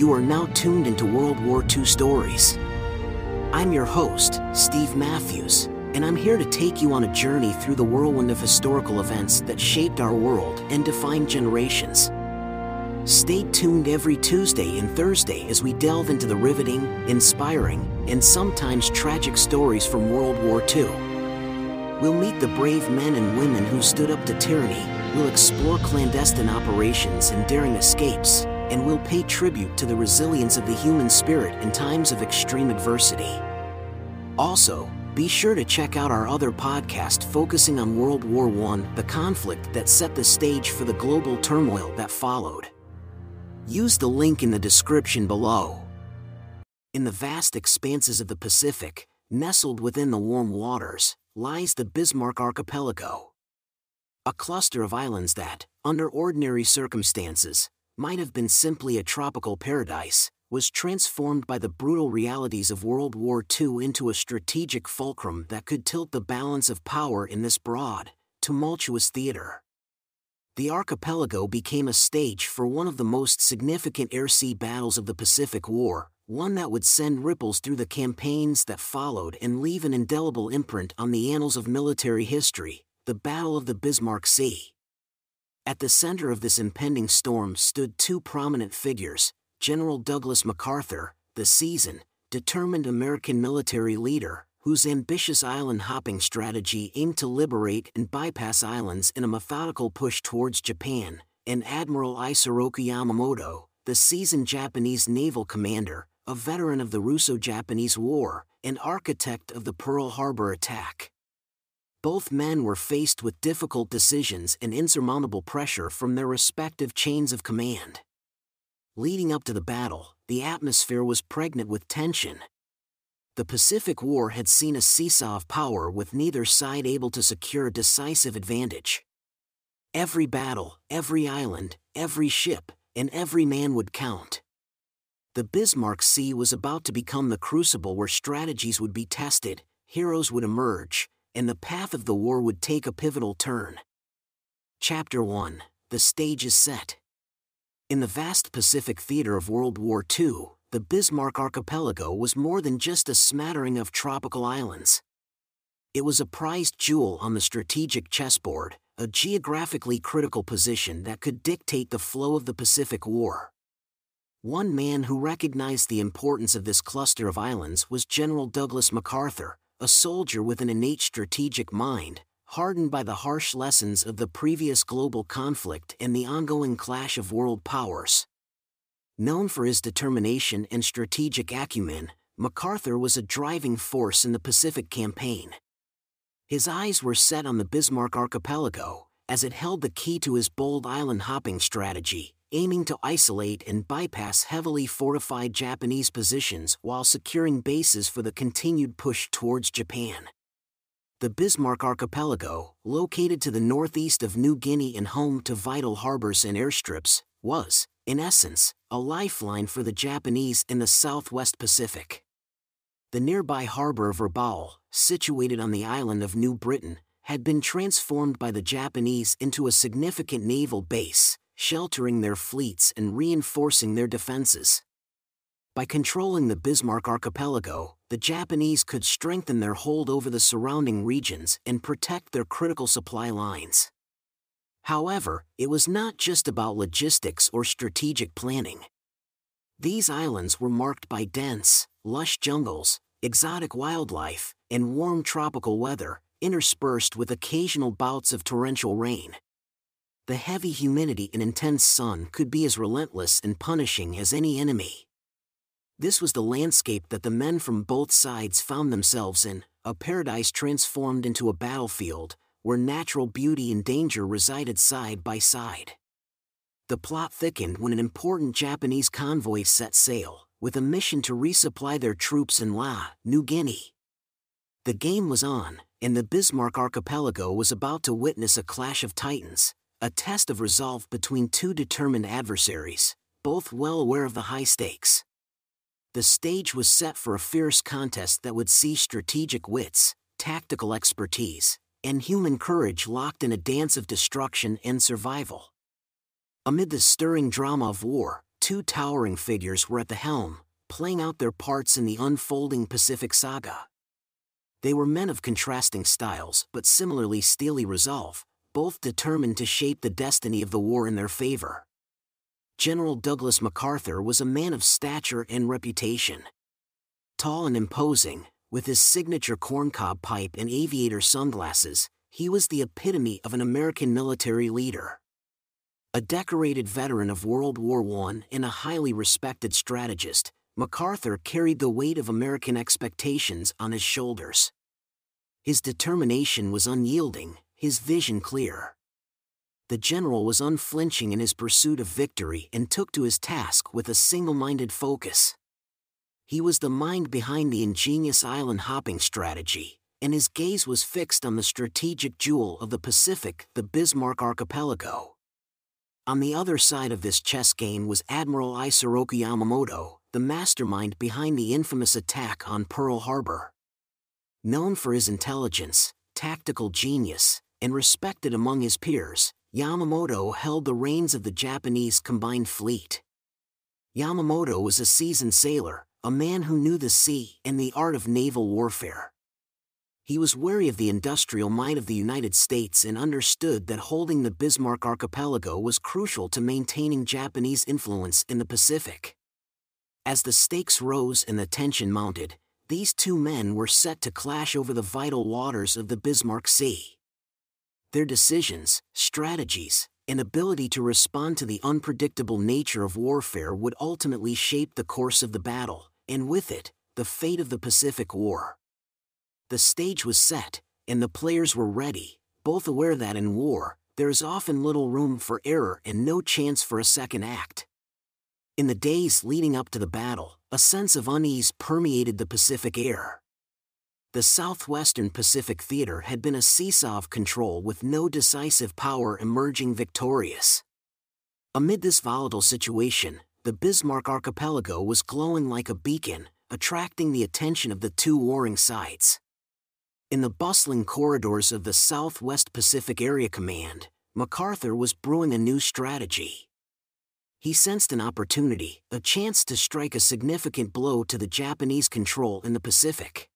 You are now tuned into World War II stories. I'm your host, Steve Matthews, and I'm here to take you on a journey through the whirlwind of historical events that shaped our world and defined generations. Stay tuned every Tuesday and Thursday as we delve into the riveting, inspiring, and sometimes tragic stories from World War II. We'll meet the brave men and women who stood up to tyranny, we'll explore clandestine operations and daring escapes, and we'll pay tribute to the resilience of the human spirit in times of extreme adversity. Also, be sure to check out our other podcast focusing on World War I, the conflict that set the stage for the global turmoil that followed. Use the link in the description below. In the vast expanses of the Pacific, nestled within the warm waters, lies the Bismarck Archipelago. A cluster of islands that, under ordinary circumstances, might have been simply a tropical paradise, was transformed by the brutal realities of World War II into a strategic fulcrum that could tilt the balance of power in this broad, tumultuous theater. The archipelago became a stage for one of the most significant air sea battles of the Pacific War, one that would send ripples through the campaigns that followed and leave an indelible imprint on the annals of military history the Battle of the Bismarck Sea. At the center of this impending storm stood two prominent figures General Douglas MacArthur, the seasoned, determined American military leader, whose ambitious island hopping strategy aimed to liberate and bypass islands in a methodical push towards Japan, and Admiral Isoroku Yamamoto, the seasoned Japanese naval commander, a veteran of the Russo Japanese War, and architect of the Pearl Harbor attack both men were faced with difficult decisions and insurmountable pressure from their respective chains of command. Leading up to the battle, the atmosphere was pregnant with tension. The Pacific War had seen a seesaw of power with neither side able to secure a decisive advantage. Every battle, every island, every ship, and every man would count. The Bismarck Sea was about to become the crucible where strategies would be tested, heroes would emerge, and the path of the war would take a pivotal turn. Chapter 1 The stage is set. In the vast Pacific theater of World War II, the Bismarck Archipelago was more than just a smattering of tropical islands. It was a prized jewel on the strategic chessboard, a geographically critical position that could dictate the flow of the Pacific War. One man who recognized the importance of this cluster of islands was General Douglas MacArthur, a soldier with an innate strategic mind, hardened by the harsh lessons of the previous global conflict and the ongoing clash of world powers. Known for his determination and strategic acumen, MacArthur was a driving force in the Pacific Campaign. His eyes were set on the Bismarck Archipelago, as it held the key to his bold island hopping strategy, aiming to isolate and bypass heavily fortified Japanese positions while securing bases for the continued push towards Japan. The Bismarck Archipelago, located to the northeast of New Guinea and home to vital harbors and airstrips, was, in essence, a lifeline for the Japanese in the southwest Pacific. The nearby harbor of Rabaul, situated on the island of New Britain, had been transformed by the Japanese into a significant naval base, sheltering their fleets and reinforcing their defenses. By controlling the Bismarck archipelago, the Japanese could strengthen their hold over the surrounding regions and protect their critical supply lines. However, it was not just about logistics or strategic planning. These islands were marked by dense, lush jungles, exotic wildlife, and warm tropical weather, interspersed with occasional bouts of torrential rain the heavy humidity and intense sun could be as relentless and punishing as any enemy. This was the landscape that the men from both sides found themselves in, a paradise transformed into a battlefield, where natural beauty and danger resided side by side. The plot thickened when an important Japanese convoy set sail, with a mission to resupply their troops in Lae, New Guinea. The game was on, and the Bismarck archipelago was about to witness a clash of titans, a test of resolve between two determined adversaries, both well aware of the high stakes. The stage was set for a fierce contest that would see strategic wits, tactical expertise, and human courage locked in a dance of destruction and survival. Amid the stirring drama of war, two towering figures were at the helm, playing out their parts in the unfolding Pacific saga. They were men of contrasting styles but similarly steely resolve, both determined to shape the destiny of the war in their favor. General Douglas MacArthur was a man of stature and reputation. Tall and imposing, with his signature corncob pipe and aviator sunglasses, he was the epitome of an American military leader. A decorated veteran of World War I and a highly respected strategist, MacArthur carried the weight of American expectations on his shoulders. His determination was unyielding, his vision clear. The general was unflinching in his pursuit of victory and took to his task with a single minded focus. He was the mind behind the ingenious island hopping strategy, and his gaze was fixed on the strategic jewel of the Pacific, the Bismarck Archipelago. On the other side of this chess game was Admiral Isoroku Yamamoto, the mastermind behind the infamous attack on Pearl Harbor. Known for his intelligence, tactical genius, and respected among his peers, Yamamoto held the reins of the Japanese combined fleet. Yamamoto was a seasoned sailor, a man who knew the sea and the art of naval warfare. He was wary of the industrial might of the United States and understood that holding the Bismarck archipelago was crucial to maintaining Japanese influence in the Pacific. As the stakes rose and the tension mounted, these two men were set to clash over the vital waters of the Bismarck Sea. Their decisions, strategies, and ability to respond to the unpredictable nature of warfare would ultimately shape the course of the battle, and with it, the fate of the Pacific War. The stage was set, and the players were ready, both aware that in war, there is often little room for error and no chance for a second act. In the days leading up to the battle, a sense of unease permeated the Pacific air. The Southwestern Pacific Theater had been a seesaw of control with no decisive power emerging victorious. Amid this volatile situation, the Bismarck archipelago was glowing like a beacon, attracting the attention of the two warring sides. In the bustling corridors of the Southwest Pacific Area Command, MacArthur was brewing a new strategy. He sensed an opportunity, a chance to strike a significant blow to the Japanese control in the Pacific.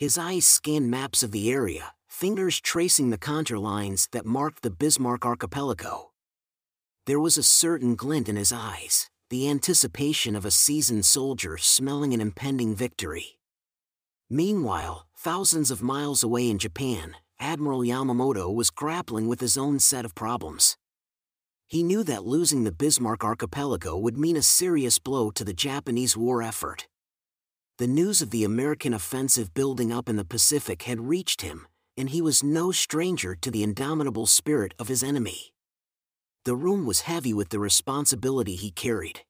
His eyes scanned maps of the area, fingers tracing the contour lines that marked the Bismarck archipelago. There was a certain glint in his eyes, the anticipation of a seasoned soldier smelling an impending victory. Meanwhile, thousands of miles away in Japan, Admiral Yamamoto was grappling with his own set of problems. He knew that losing the Bismarck archipelago would mean a serious blow to the Japanese war effort. The news of the American offensive building up in the Pacific had reached him, and he was no stranger to the indomitable spirit of his enemy. The room was heavy with the responsibility he carried.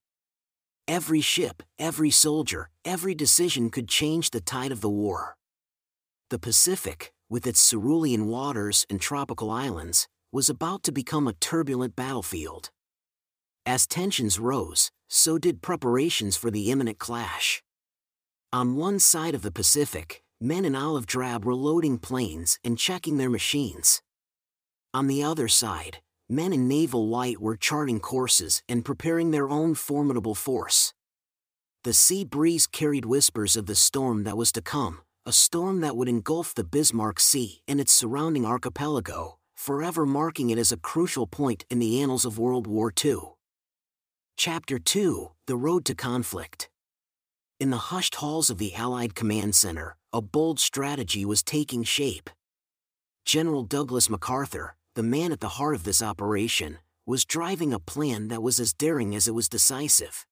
Every ship, every soldier, every decision could change the tide of the war. The Pacific, with its cerulean waters and tropical islands, was about to become a turbulent battlefield. As tensions rose, so did preparations for the imminent clash. On one side of the Pacific, men in olive drab were loading planes and checking their machines. On the other side, men in naval white were charting courses and preparing their own formidable force. The sea breeze carried whispers of the storm that was to come, a storm that would engulf the Bismarck Sea and its surrounding archipelago, forever marking it as a crucial point in the annals of World War II. Chapter 2 The Road to Conflict In the hushed halls of the Allied Command Center, a bold strategy was taking shape. General Douglas MacArthur, the man at the heart of this operation, was driving a plan that was as daring as it was decisive.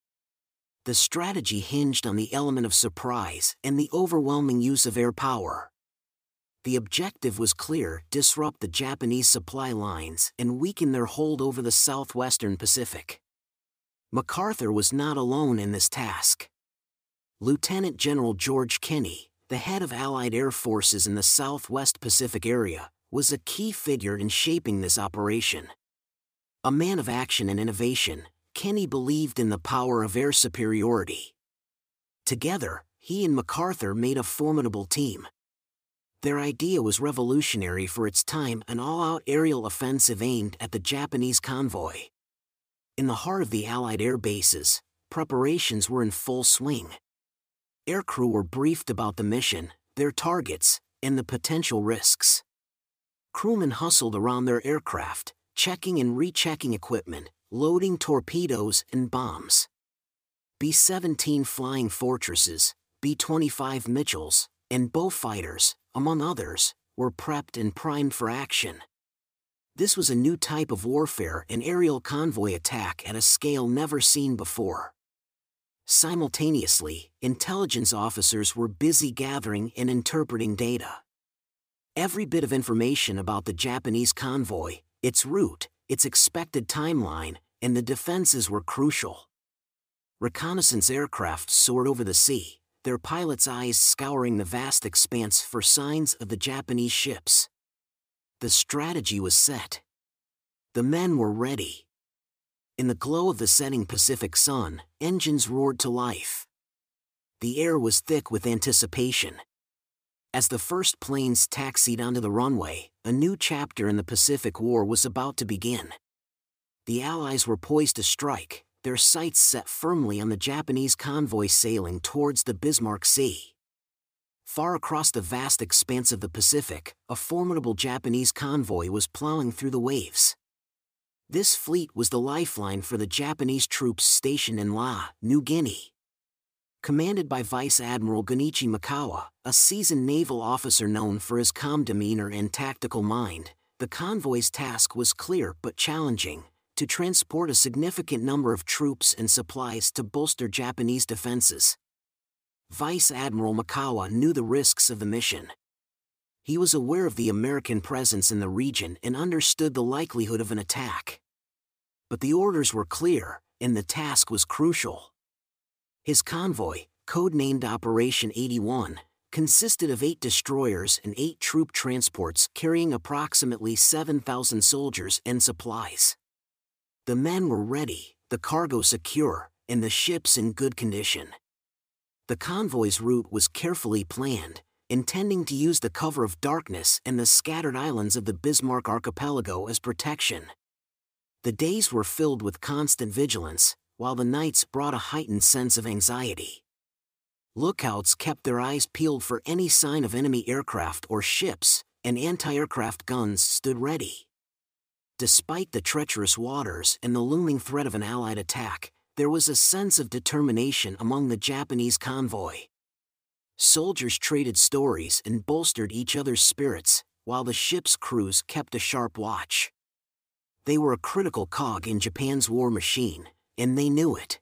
The strategy hinged on the element of surprise and the overwhelming use of air power. The objective was clear disrupt the Japanese supply lines and weaken their hold over the southwestern Pacific. MacArthur was not alone in this task. Lieutenant General George Kenney, the head of Allied air forces in the southwest Pacific area, was a key figure in shaping this operation. A man of action and innovation, Kenney believed in the power of air superiority. Together, he and MacArthur made a formidable team. Their idea was revolutionary for its time an all out aerial offensive aimed at the Japanese convoy. In the heart of the Allied air bases, preparations were in full swing. Aircrew were briefed about the mission, their targets, and the potential risks. Crewmen hustled around their aircraft, checking and rechecking equipment, loading torpedoes and bombs. B 17 Flying Fortresses, B 25 Mitchells, and Beaufighters, among others, were prepped and primed for action. This was a new type of warfare an aerial convoy attack at a scale never seen before. Simultaneously, intelligence officers were busy gathering and interpreting data. Every bit of information about the Japanese convoy, its route, its expected timeline, and the defenses were crucial. Reconnaissance aircraft soared over the sea, their pilots' eyes scouring the vast expanse for signs of the Japanese ships. The strategy was set. The men were ready. In the glow of the setting Pacific sun, engines roared to life. The air was thick with anticipation. As the first planes taxied onto the runway, a new chapter in the Pacific War was about to begin. The Allies were poised to strike, their sights set firmly on the Japanese convoy sailing towards the Bismarck Sea. Far across the vast expanse of the Pacific, a formidable Japanese convoy was plowing through the waves. This fleet was the lifeline for the Japanese troops stationed in Lae, New Guinea. Commanded by Vice Admiral Gunichi Mikawa, a seasoned naval officer known for his calm demeanor and tactical mind, the convoy's task was clear but challenging to transport a significant number of troops and supplies to bolster Japanese defenses. Vice Admiral Mikawa knew the risks of the mission. He was aware of the American presence in the region and understood the likelihood of an attack. But the orders were clear, and the task was crucial. His convoy, codenamed Operation 81, consisted of eight destroyers and eight troop transports carrying approximately 7,000 soldiers and supplies. The men were ready, the cargo secure, and the ships in good condition. The convoy's route was carefully planned, intending to use the cover of darkness and the scattered islands of the Bismarck archipelago as protection. The days were filled with constant vigilance, while the nights brought a heightened sense of anxiety. Lookouts kept their eyes peeled for any sign of enemy aircraft or ships, and anti aircraft guns stood ready. Despite the treacherous waters and the looming threat of an Allied attack, there was a sense of determination among the Japanese convoy. Soldiers traded stories and bolstered each other's spirits, while the ship's crews kept a sharp watch. They were a critical cog in Japan's war machine, and they knew it.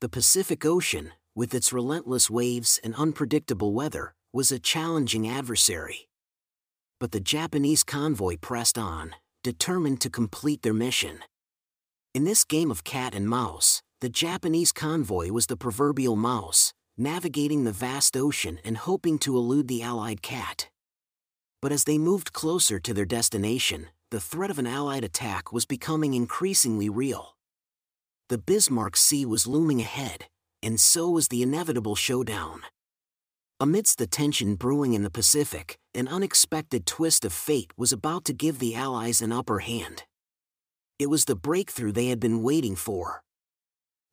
The Pacific Ocean, with its relentless waves and unpredictable weather, was a challenging adversary. But the Japanese convoy pressed on, determined to complete their mission. In this game of cat and mouse, the Japanese convoy was the proverbial mouse, navigating the vast ocean and hoping to elude the Allied cat. But as they moved closer to their destination, the threat of an Allied attack was becoming increasingly real. The Bismarck Sea was looming ahead, and so was the inevitable showdown. Amidst the tension brewing in the Pacific, an unexpected twist of fate was about to give the Allies an upper hand. It was the breakthrough they had been waiting for.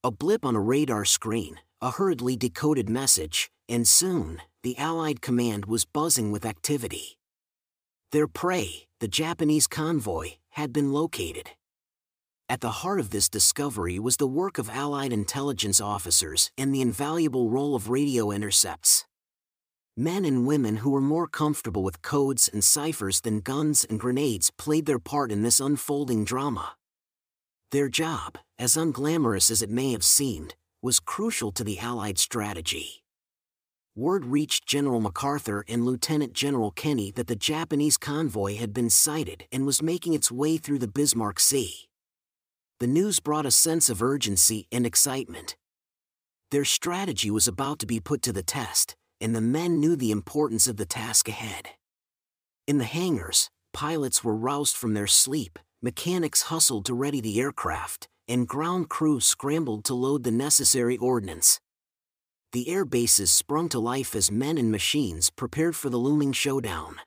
A blip on a radar screen, a hurriedly decoded message, and soon, the Allied command was buzzing with activity. Their prey, the Japanese convoy, had been located. At the heart of this discovery was the work of Allied intelligence officers and the invaluable role of radio intercepts. Men and women who were more comfortable with codes and ciphers than guns and grenades played their part in this unfolding drama. Their job, as unglamorous as it may have seemed, was crucial to the Allied strategy. Word reached General MacArthur and Lieutenant General Kenney that the Japanese convoy had been sighted and was making its way through the Bismarck Sea. The news brought a sense of urgency and excitement. Their strategy was about to be put to the test, and the men knew the importance of the task ahead. In the hangars, pilots were roused from their sleep, mechanics hustled to ready the aircraft, and ground crew scrambled to load the necessary ordnance. The air bases sprung to life as men and machines prepared for the looming showdown.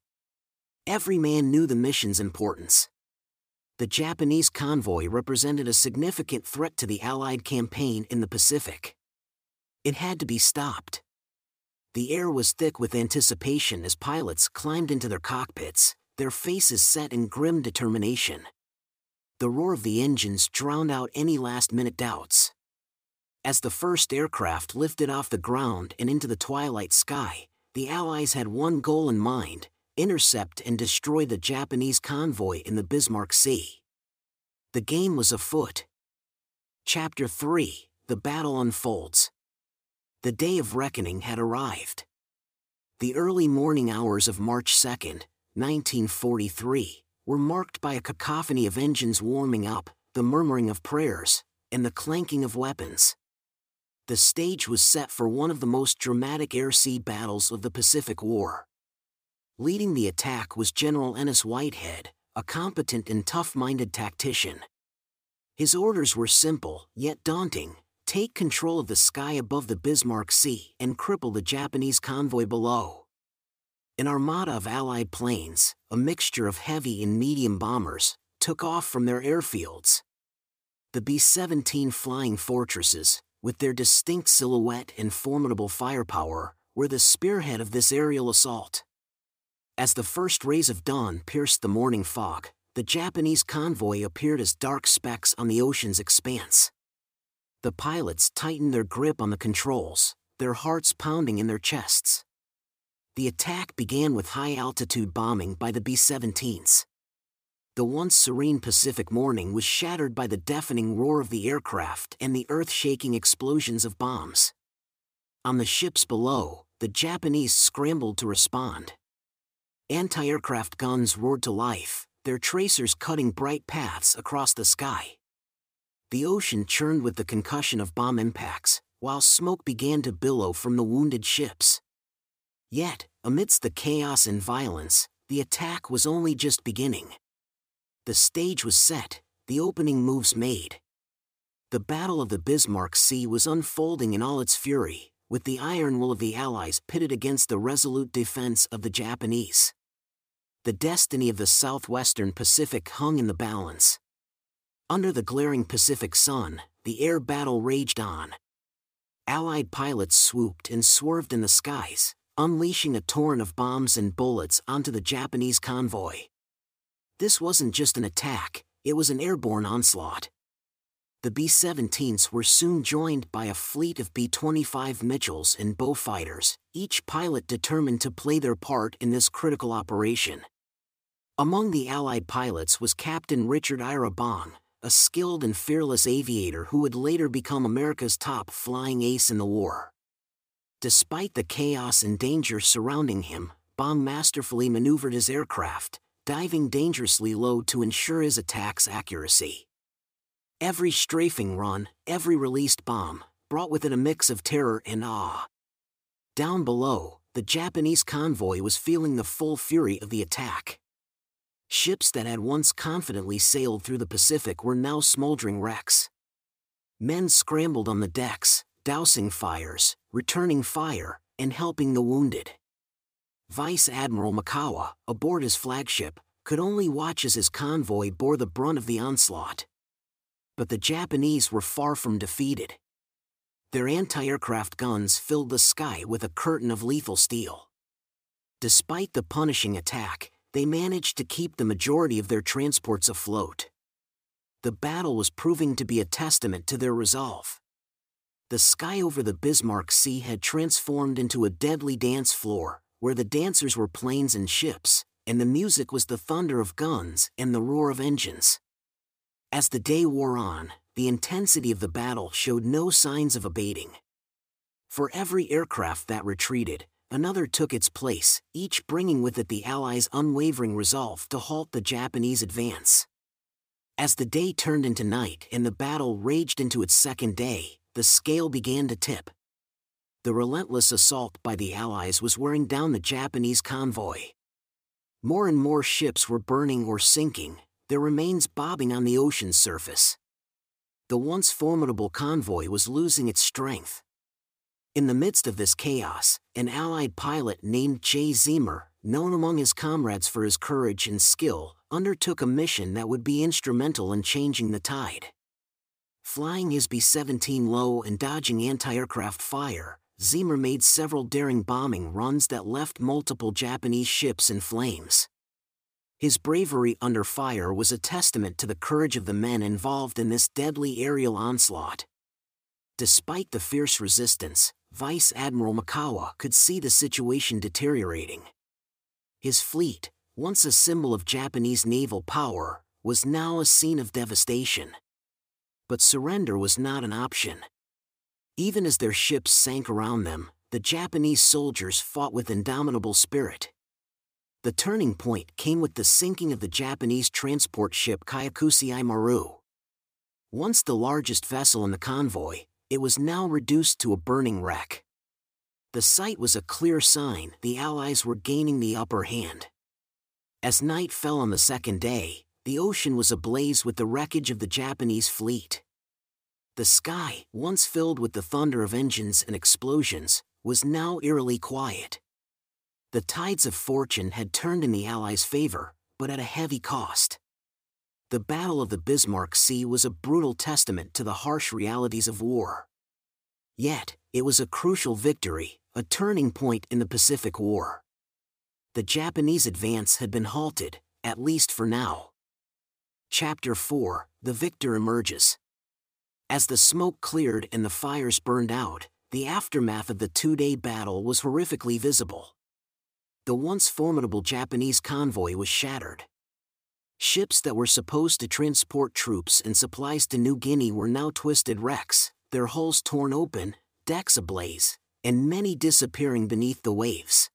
Every man knew the mission's importance. the Japanese convoy represented a significant threat to the Allied campaign in the Pacific. It had to be stopped. The air was thick with anticipation as pilots climbed into their cockpits, their faces set in grim determination. The roar of the engines drowned out any last minute doubts. As the first aircraft lifted off the ground and into the twilight sky, the Allies had one goal in mind intercept and destroy the Japanese convoy in the Bismarck Sea. The game was afoot. Chapter 3 The Battle Unfolds. The day of reckoning had arrived. The early morning hours of March 2, 1943, were marked by a cacophony of engines warming up, the murmuring of prayers, and the clanking of weapons. The stage was set for one of the most dramatic air sea battles of the Pacific War. Leading the attack was General Ennis Whitehead, a competent and tough-minded tactician. His orders were simple, yet daunting. Take control of the sky above the Bismarck Sea and cripple the Japanese convoy below. An armada of Allied planes, a mixture of heavy and medium bombers, took off from their airfields. The B-17 flying fortresses, with their distinct silhouette and formidable firepower, were the spearhead of this aerial assault. As the first rays of dawn pierced the morning fog, the Japanese convoy appeared as dark specks on the ocean's expanse. The pilots tightened their grip on the controls, their hearts pounding in their chests. The attack began with high altitude bombing by the B 17s. The once serene Pacific morning was shattered by the deafening roar of the aircraft and the earth shaking explosions of bombs. On the ships below, the Japanese scrambled to respond. Anti-aircraft guns roared to life, their tracers cutting bright paths across the sky. The ocean churned with the concussion of bomb impacts, while smoke began to billow from the wounded ships. Yet, amidst the chaos and violence, the attack was only just beginning. The stage was set, the opening moves made. The Battle of the Bismarck Sea was unfolding in all its fury, with the iron will of the Allies pitted against the resolute defense of the Japanese. The destiny of the southwestern Pacific hung in the balance. Under the glaring Pacific sun, the air battle raged on. Allied pilots swooped and swerved in the skies, unleashing a torrent of bombs and bullets onto the Japanese convoy. This wasn't just an attack, it was an airborne onslaught the B-17s were soon joined by a fleet of B-25 Mitchells and Beaufighters, each pilot determined to play their part in this critical operation. Among the Allied pilots was Captain Richard Ira Bong, a skilled and fearless aviator who would later become America's top flying ace in the war. Despite the chaos and danger surrounding him, Bong masterfully maneuvered his aircraft, diving dangerously low to ensure his attack's accuracy. Every strafing run, every released bomb, brought with it a mix of terror and awe. Down below, the Japanese convoy was feeling the full fury of the attack. Ships that had once confidently sailed through the Pacific were now smoldering wrecks. Men scrambled on the decks, dousing fires, returning fire, and helping the wounded. Vice Admiral Mikawa, aboard his flagship, could only watch as his convoy bore the brunt of the onslaught but the Japanese were far from defeated. Their anti-aircraft guns filled the sky with a curtain of lethal steel. Despite the punishing attack, they managed to keep the majority of their transports afloat. The battle was proving to be a testament to their resolve. The sky over the Bismarck Sea had transformed into a deadly dance floor, where the dancers were planes and ships, and the music was the thunder of guns and the roar of engines. As the day wore on, the intensity of the battle showed no signs of abating. For every aircraft that retreated, another took its place, each bringing with it the Allies' unwavering resolve to halt the Japanese advance. As the day turned into night and the battle raged into its second day, the scale began to tip. The relentless assault by the Allies was wearing down the Japanese convoy. More and more ships were burning or sinking, their remains bobbing on the ocean's surface. The once formidable convoy was losing its strength. In the midst of this chaos, an Allied pilot named Jay Zeamer, known among his comrades for his courage and skill, undertook a mission that would be instrumental in changing the tide. Flying his B 17 low and dodging anti aircraft fire, Zeamer made several daring bombing runs that left multiple Japanese ships in flames. His bravery under fire was a testament to the courage of the men involved in this deadly aerial onslaught. Despite the fierce resistance, Vice Admiral Mikawa could see the situation deteriorating. His fleet, once a symbol of Japanese naval power, was now a scene of devastation. But surrender was not an option. Even as their ships sank around them, the Japanese soldiers fought with indomitable spirit. The turning point came with the sinking of the Japanese transport ship Kyokusei Maru. Once the largest vessel in the convoy, it was now reduced to a burning wreck. The sight was a clear sign the Allies were gaining the upper hand. As night fell on the second day, the ocean was ablaze with the wreckage of the Japanese fleet. The sky, once filled with the thunder of engines and explosions, was now eerily quiet. The tides of fortune had turned in the Allies' favor, but at a heavy cost. The Battle of the Bismarck Sea was a brutal testament to the harsh realities of war. Yet, it was a crucial victory, a turning point in the Pacific War. The Japanese advance had been halted, at least for now. Chapter 4 The Victor Emerges as the smoke cleared and the fires burned out, the aftermath of the two day battle was horrifically visible. The once formidable Japanese convoy was shattered. Ships that were supposed to transport troops and supplies to New Guinea were now twisted wrecks, their hulls torn open, decks ablaze, and many disappearing beneath the waves.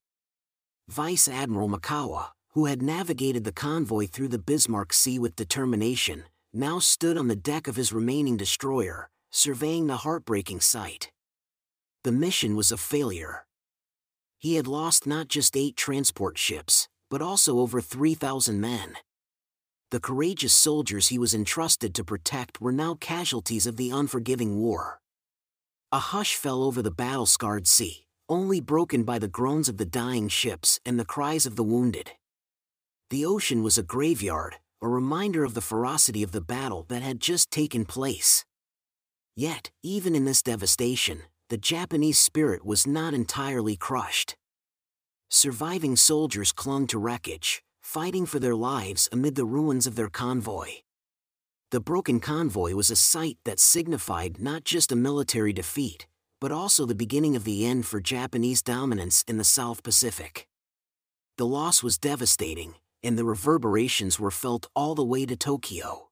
Vice Admiral Mikawa, who had navigated the convoy through the Bismarck Sea with determination, now stood on the deck of his remaining destroyer, surveying the heartbreaking sight. The mission was a failure. He had lost not just eight transport ships, but also over 3,000 men. The courageous soldiers he was entrusted to protect were now casualties of the unforgiving war. A hush fell over the battle scarred sea, only broken by the groans of the dying ships and the cries of the wounded. The ocean was a graveyard, a reminder of the ferocity of the battle that had just taken place. Yet, even in this devastation, the Japanese spirit was not entirely crushed. Surviving soldiers clung to wreckage, fighting for their lives amid the ruins of their convoy. The broken convoy was a sight that signified not just a military defeat, but also the beginning of the end for Japanese dominance in the South Pacific. The loss was devastating, and the reverberations were felt all the way to Tokyo.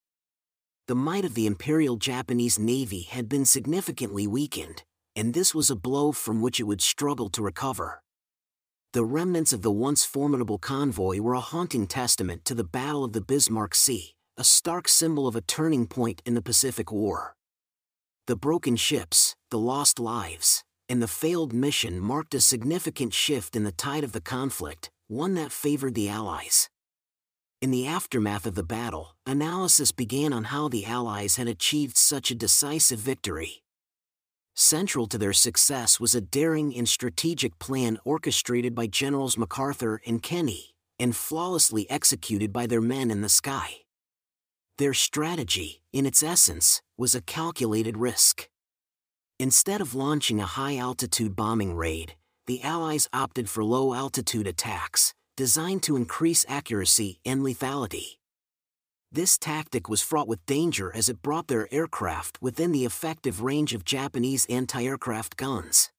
The might of the Imperial Japanese Navy had been significantly weakened, and this was a blow from which it would struggle to recover. The remnants of the once formidable convoy were a haunting testament to the Battle of the Bismarck Sea, a stark symbol of a turning point in the Pacific War. The broken ships, the lost lives, and the failed mission marked a significant shift in the tide of the conflict, one that favored the Allies. In the aftermath of the battle, analysis began on how the Allies had achieved such a decisive victory. Central to their success was a daring and strategic plan orchestrated by Generals MacArthur and Kenney, and flawlessly executed by their men in the sky. Their strategy, in its essence, was a calculated risk. Instead of launching a high altitude bombing raid, the Allies opted for low altitude attacks, designed to increase accuracy and lethality. This tactic was fraught with danger as it brought their aircraft within the effective range of Japanese anti aircraft guns.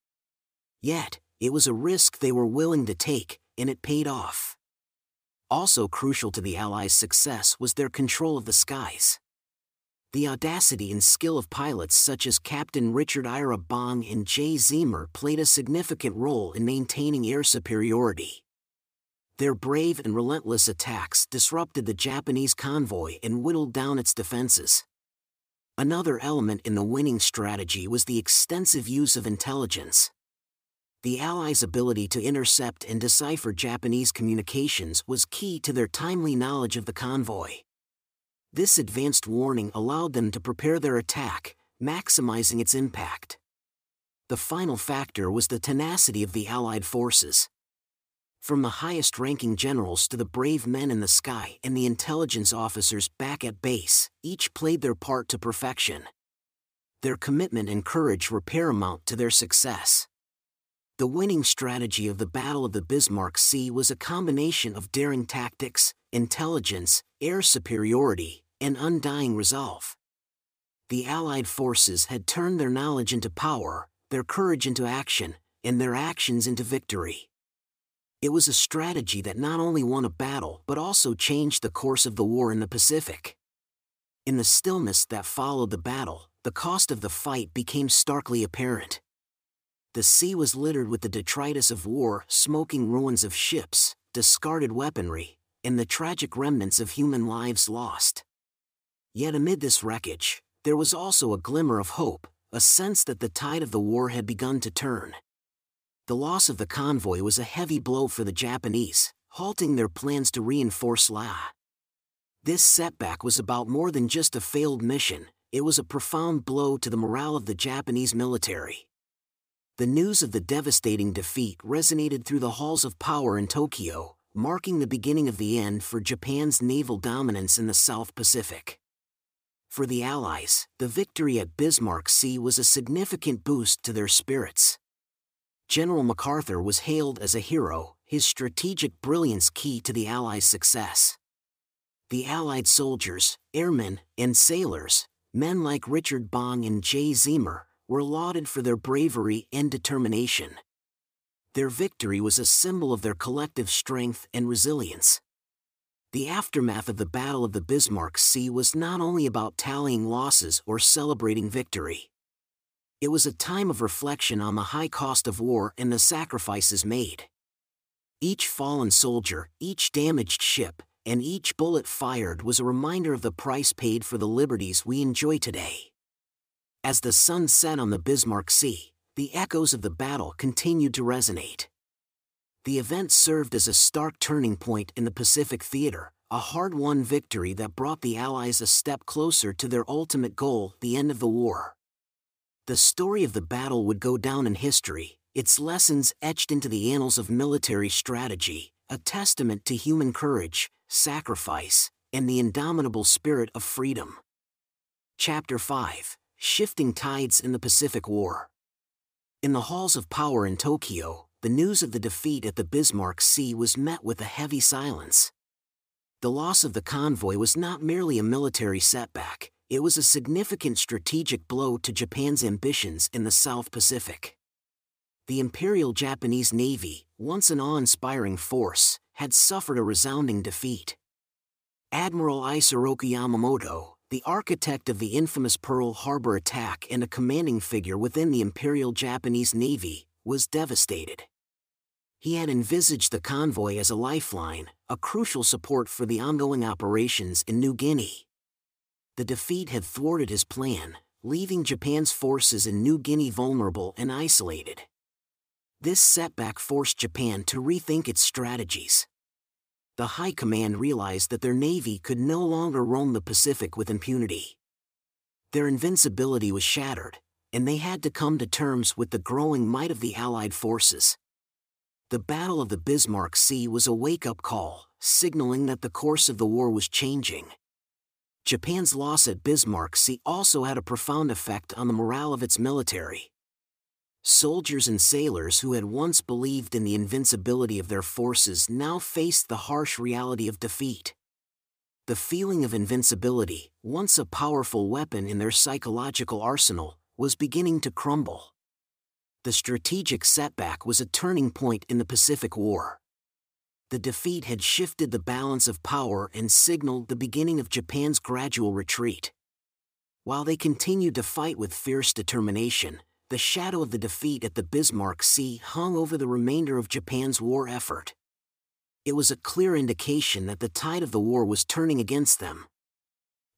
Yet, it was a risk they were willing to take, and it paid off. Also crucial to the Allies' success was their control of the skies. The audacity and skill of pilots such as Captain Richard Ira Bong and Jay Zeamer played a significant role in maintaining air superiority. Their brave and relentless attacks disrupted the Japanese convoy and whittled down its defenses. Another element in the winning strategy was the extensive use of intelligence. The Allies' ability to intercept and decipher Japanese communications was key to their timely knowledge of the convoy. This advanced warning allowed them to prepare their attack, maximizing its impact. The final factor was the tenacity of the Allied forces. From the highest ranking generals to the brave men in the sky and the intelligence officers back at base, each played their part to perfection. Their commitment and courage were paramount to their success. The winning strategy of the Battle of the Bismarck Sea was a combination of daring tactics, intelligence, air superiority, and undying resolve. The Allied forces had turned their knowledge into power, their courage into action, and their actions into victory. It was a strategy that not only won a battle but also changed the course of the war in the Pacific. In the stillness that followed the battle, the cost of the fight became starkly apparent. The sea was littered with the detritus of war, smoking ruins of ships, discarded weaponry, and the tragic remnants of human lives lost. Yet amid this wreckage, there was also a glimmer of hope, a sense that the tide of the war had begun to turn. The loss of the convoy was a heavy blow for the Japanese, halting their plans to reinforce Lae. This setback was about more than just a failed mission, it was a profound blow to the morale of the Japanese military the news of the devastating defeat resonated through the halls of power in Tokyo, marking the beginning of the end for Japan's naval dominance in the South Pacific. For the Allies, the victory at Bismarck Sea was a significant boost to their spirits. General MacArthur was hailed as a hero, his strategic brilliance key to the Allies' success. The Allied soldiers, airmen, and sailors, men like Richard Bong and J. Zeamer, were lauded for their bravery and determination. Their victory was a symbol of their collective strength and resilience. The aftermath of the Battle of the Bismarck Sea was not only about tallying losses or celebrating victory. It was a time of reflection on the high cost of war and the sacrifices made. Each fallen soldier, each damaged ship, and each bullet fired was a reminder of the price paid for the liberties we enjoy today. As the sun set on the Bismarck Sea, the echoes of the battle continued to resonate. The event served as a stark turning point in the Pacific theater, a hard won victory that brought the Allies a step closer to their ultimate goal, the end of the war. The story of the battle would go down in history, its lessons etched into the annals of military strategy, a testament to human courage, sacrifice, and the indomitable spirit of freedom. Chapter 5 Shifting Tides in the Pacific War. In the halls of power in Tokyo, the news of the defeat at the Bismarck Sea was met with a heavy silence. The loss of the convoy was not merely a military setback, it was a significant strategic blow to Japan's ambitions in the South Pacific. The Imperial Japanese Navy, once an awe inspiring force, had suffered a resounding defeat. Admiral Isoroku Yamamoto, the architect of the infamous Pearl Harbor attack and a commanding figure within the Imperial Japanese Navy, was devastated. He had envisaged the convoy as a lifeline, a crucial support for the ongoing operations in New Guinea. The defeat had thwarted his plan, leaving Japan's forces in New Guinea vulnerable and isolated. This setback forced Japan to rethink its strategies the High Command realized that their navy could no longer roam the Pacific with impunity. Their invincibility was shattered, and they had to come to terms with the growing might of the Allied forces. The Battle of the Bismarck Sea was a wake up call, signaling that the course of the war was changing. Japan's loss at Bismarck Sea also had a profound effect on the morale of its military. Soldiers and sailors who had once believed in the invincibility of their forces now faced the harsh reality of defeat. The feeling of invincibility, once a powerful weapon in their psychological arsenal, was beginning to crumble. The strategic setback was a turning point in the Pacific War. The defeat had shifted the balance of power and signaled the beginning of Japan's gradual retreat. While they continued to fight with fierce determination, the shadow of the defeat at the Bismarck Sea hung over the remainder of Japan's war effort. It was a clear indication that the tide of the war was turning against them.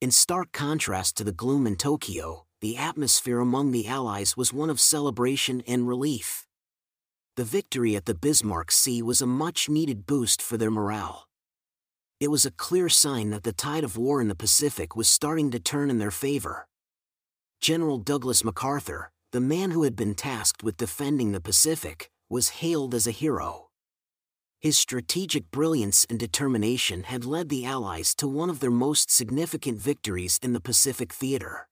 In stark contrast to the gloom in Tokyo, the atmosphere among the Allies was one of celebration and relief. The victory at the Bismarck Sea was a much needed boost for their morale. It was a clear sign that the tide of war in the Pacific was starting to turn in their favor. General Douglas MacArthur, the man who had been tasked with defending the Pacific, was hailed as a hero. His strategic brilliance and determination had led the Allies to one of their most significant victories in the Pacific theater.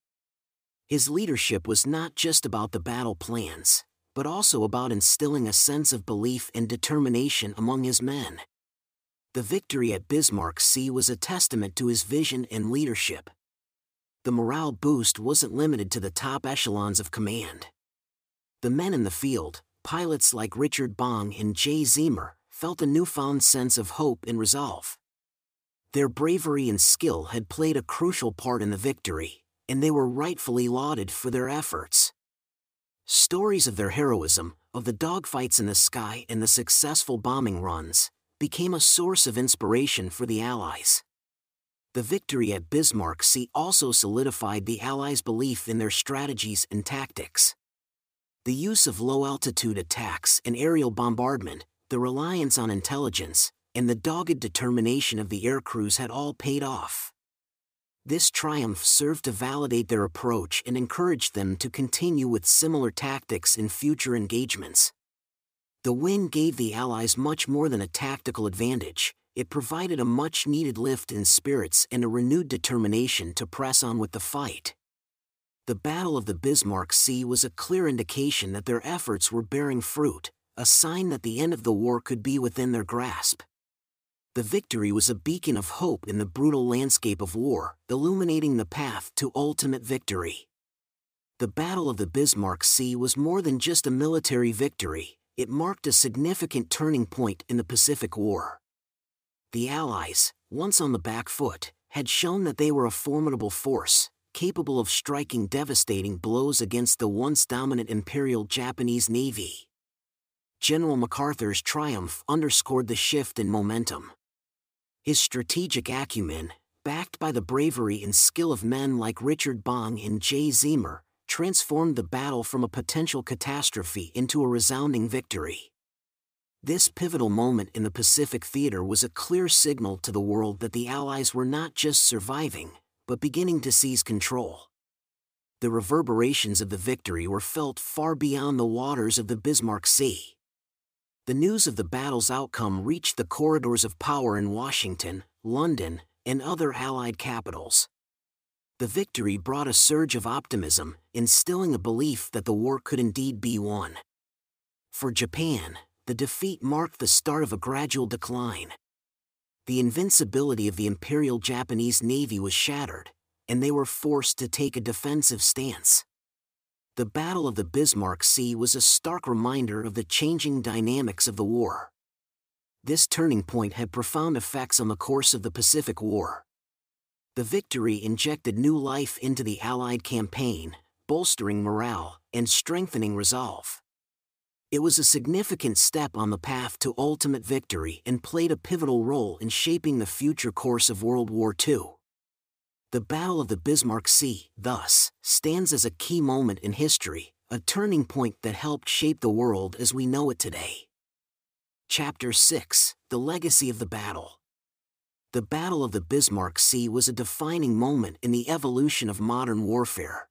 His leadership was not just about the battle plans, but also about instilling a sense of belief and determination among his men. The victory at Bismarck Sea was a testament to his vision and leadership. The morale boost wasn't limited to the top echelons of command. The men in the field, pilots like Richard Bong and Jay Zeamer, felt a newfound sense of hope and resolve. Their bravery and skill had played a crucial part in the victory, and they were rightfully lauded for their efforts. Stories of their heroism, of the dogfights in the sky and the successful bombing runs, became a source of inspiration for the Allies. The victory at Bismarck Sea also solidified the Allies' belief in their strategies and tactics. The use of low-altitude attacks and aerial bombardment, the reliance on intelligence, and the dogged determination of the aircrews had all paid off. This triumph served to validate their approach and encouraged them to continue with similar tactics in future engagements. The win gave the Allies much more than a tactical advantage, it provided a much needed lift in spirits and a renewed determination to press on with the fight. The Battle of the Bismarck Sea was a clear indication that their efforts were bearing fruit, a sign that the end of the war could be within their grasp the victory was a beacon of hope in the brutal landscape of war, illuminating the path to ultimate victory. The Battle of the Bismarck Sea was more than just a military victory, it marked a significant turning point in the Pacific War. The Allies, once on the back foot, had shown that they were a formidable force, capable of striking devastating blows against the once dominant Imperial Japanese Navy. General MacArthur's triumph underscored the shift in momentum. His strategic acumen, backed by the bravery and skill of men like Richard Bong and Jay Zeamer, transformed the battle from a potential catastrophe into a resounding victory. This pivotal moment in the Pacific theater was a clear signal to the world that the Allies were not just surviving, but beginning to seize control. The reverberations of the victory were felt far beyond the waters of the Bismarck Sea the news of the battle's outcome reached the corridors of power in Washington, London, and other Allied capitals. The victory brought a surge of optimism, instilling a belief that the war could indeed be won. For Japan, the defeat marked the start of a gradual decline. The invincibility of the Imperial Japanese Navy was shattered, and they were forced to take a defensive stance the Battle of the Bismarck Sea was a stark reminder of the changing dynamics of the war. This turning point had profound effects on the course of the Pacific War. The victory injected new life into the Allied campaign, bolstering morale and strengthening resolve. It was a significant step on the path to ultimate victory and played a pivotal role in shaping the future course of World War II. The Battle of the Bismarck Sea, thus, stands as a key moment in history, a turning point that helped shape the world as we know it today. Chapter 6 The Legacy of the Battle The Battle of the Bismarck Sea was a defining moment in the evolution of modern warfare.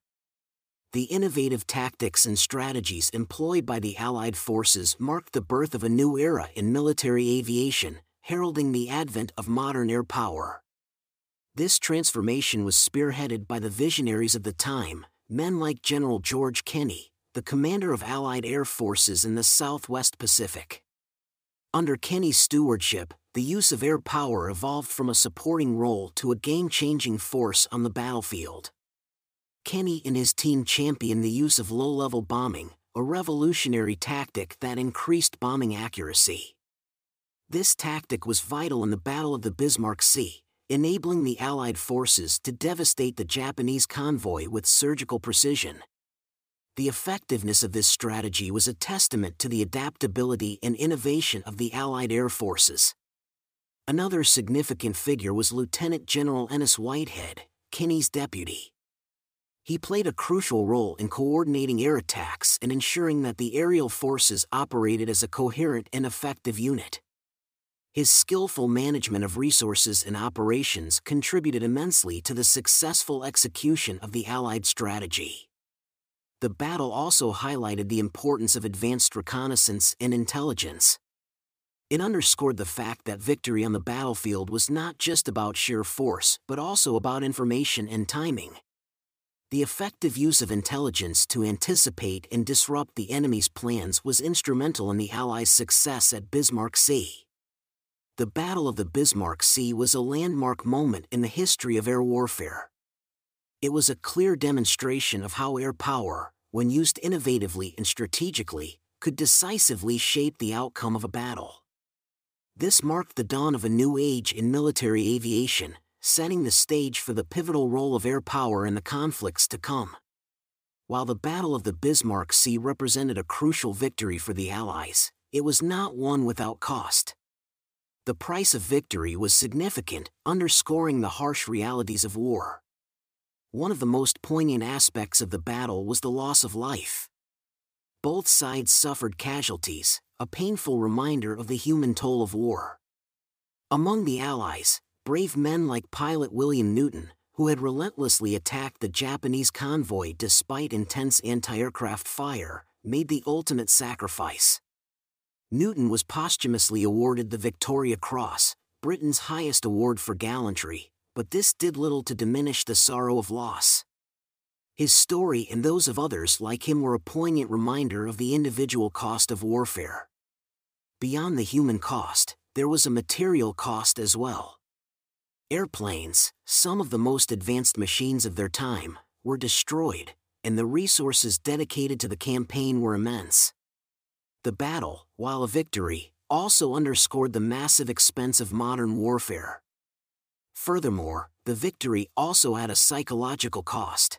The innovative tactics and strategies employed by the Allied forces marked the birth of a new era in military aviation, heralding the advent of modern air power. This transformation was spearheaded by the visionaries of the time, men like General George Kenney, the commander of Allied air forces in the Southwest Pacific. Under Kenney's stewardship, the use of air power evolved from a supporting role to a game changing force on the battlefield. Kenney and his team championed the use of low level bombing, a revolutionary tactic that increased bombing accuracy. This tactic was vital in the Battle of the Bismarck Sea, enabling the Allied forces to devastate the Japanese convoy with surgical precision. The effectiveness of this strategy was a testament to the adaptability and innovation of the Allied air forces. Another significant figure was Lieutenant General Ennis Whitehead, Kenney's deputy. He played a crucial role in coordinating air attacks and ensuring that the aerial forces operated as a coherent and effective unit. His skillful management of resources and operations contributed immensely to the successful execution of the Allied strategy. The battle also highlighted the importance of advanced reconnaissance and intelligence. It underscored the fact that victory on the battlefield was not just about sheer force, but also about information and timing. The effective use of intelligence to anticipate and disrupt the enemy's plans was instrumental in the Allies' success at Bismarck Sea. The Battle of the Bismarck Sea was a landmark moment in the history of air warfare. It was a clear demonstration of how air power, when used innovatively and strategically, could decisively shape the outcome of a battle. This marked the dawn of a new age in military aviation, setting the stage for the pivotal role of air power in the conflicts to come. While the Battle of the Bismarck Sea represented a crucial victory for the Allies, it was not one without cost. The price of victory was significant, underscoring the harsh realities of war. One of the most poignant aspects of the battle was the loss of life. Both sides suffered casualties, a painful reminder of the human toll of war. Among the Allies, brave men like pilot William Newton, who had relentlessly attacked the Japanese convoy despite intense anti-aircraft fire, made the ultimate sacrifice. Newton was posthumously awarded the Victoria Cross, Britain's highest award for gallantry, but this did little to diminish the sorrow of loss. His story and those of others like him were a poignant reminder of the individual cost of warfare. Beyond the human cost, there was a material cost as well. Airplanes, some of the most advanced machines of their time, were destroyed, and the resources dedicated to the campaign were immense. The battle, while a victory, also underscored the massive expense of modern warfare. Furthermore, the victory also had a psychological cost.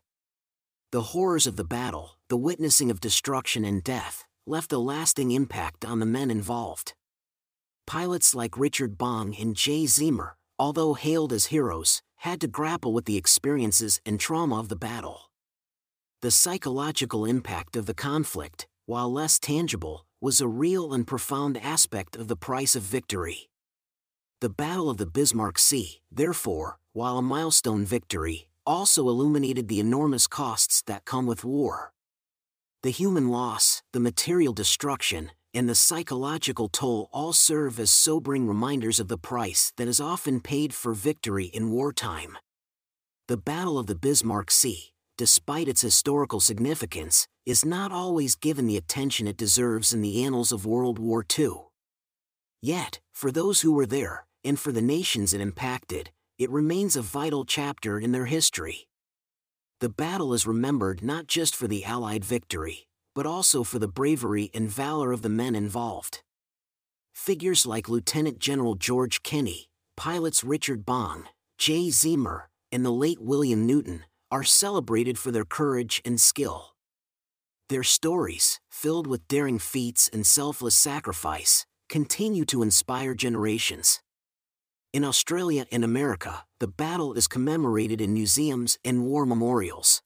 The horrors of the battle, the witnessing of destruction and death, left a lasting impact on the men involved. Pilots like Richard Bong and Jay Zeamer, although hailed as heroes, had to grapple with the experiences and trauma of the battle. The psychological impact of the conflict, while less tangible, was a real and profound aspect of the price of victory. The Battle of the Bismarck Sea, therefore, while a milestone victory, also illuminated the enormous costs that come with war. The human loss, the material destruction, and the psychological toll all serve as sobering reminders of the price that is often paid for victory in wartime. The Battle of the Bismarck Sea, despite its historical significance, is not always given the attention it deserves in the annals of World War II. Yet, for those who were there, and for the nations it impacted, it remains a vital chapter in their history. The battle is remembered not just for the Allied victory, but also for the bravery and valor of the men involved. Figures like Lieutenant General George Kenney, pilots Richard Bong, Jay Zeamer, and the late William Newton are celebrated for their courage and skill. Their stories, filled with daring feats and selfless sacrifice, continue to inspire generations. In Australia and America, the battle is commemorated in museums and war memorials.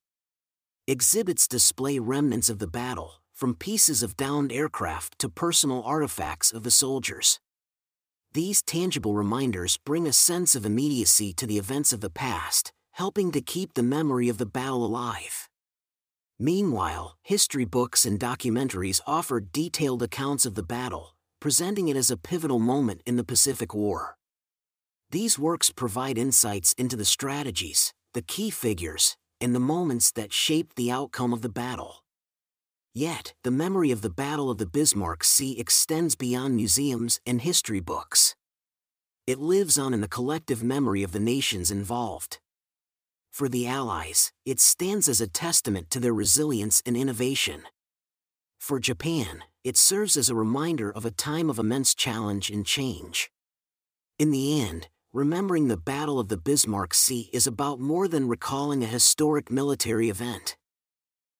Exhibits display remnants of the battle, from pieces of downed aircraft to personal artifacts of the soldiers. These tangible reminders bring a sense of immediacy to the events of the past, helping to keep the memory of the battle alive. Meanwhile, history books and documentaries offer detailed accounts of the battle, presenting it as a pivotal moment in the Pacific War. These works provide insights into the strategies, the key figures, and the moments that shaped the outcome of the battle. Yet, the memory of the Battle of the Bismarck Sea extends beyond museums and history books. It lives on in the collective memory of the nations involved. For the Allies, it stands as a testament to their resilience and innovation. For Japan, it serves as a reminder of a time of immense challenge and change. In the end, remembering the Battle of the Bismarck Sea is about more than recalling a historic military event.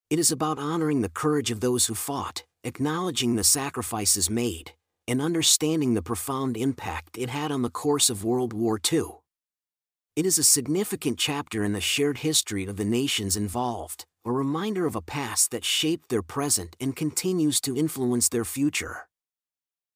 It is about honoring the courage of those who fought, acknowledging the sacrifices made, and understanding the profound impact it had on the course of World War II. It is a significant chapter in the shared history of the nations involved, a reminder of a past that shaped their present and continues to influence their future.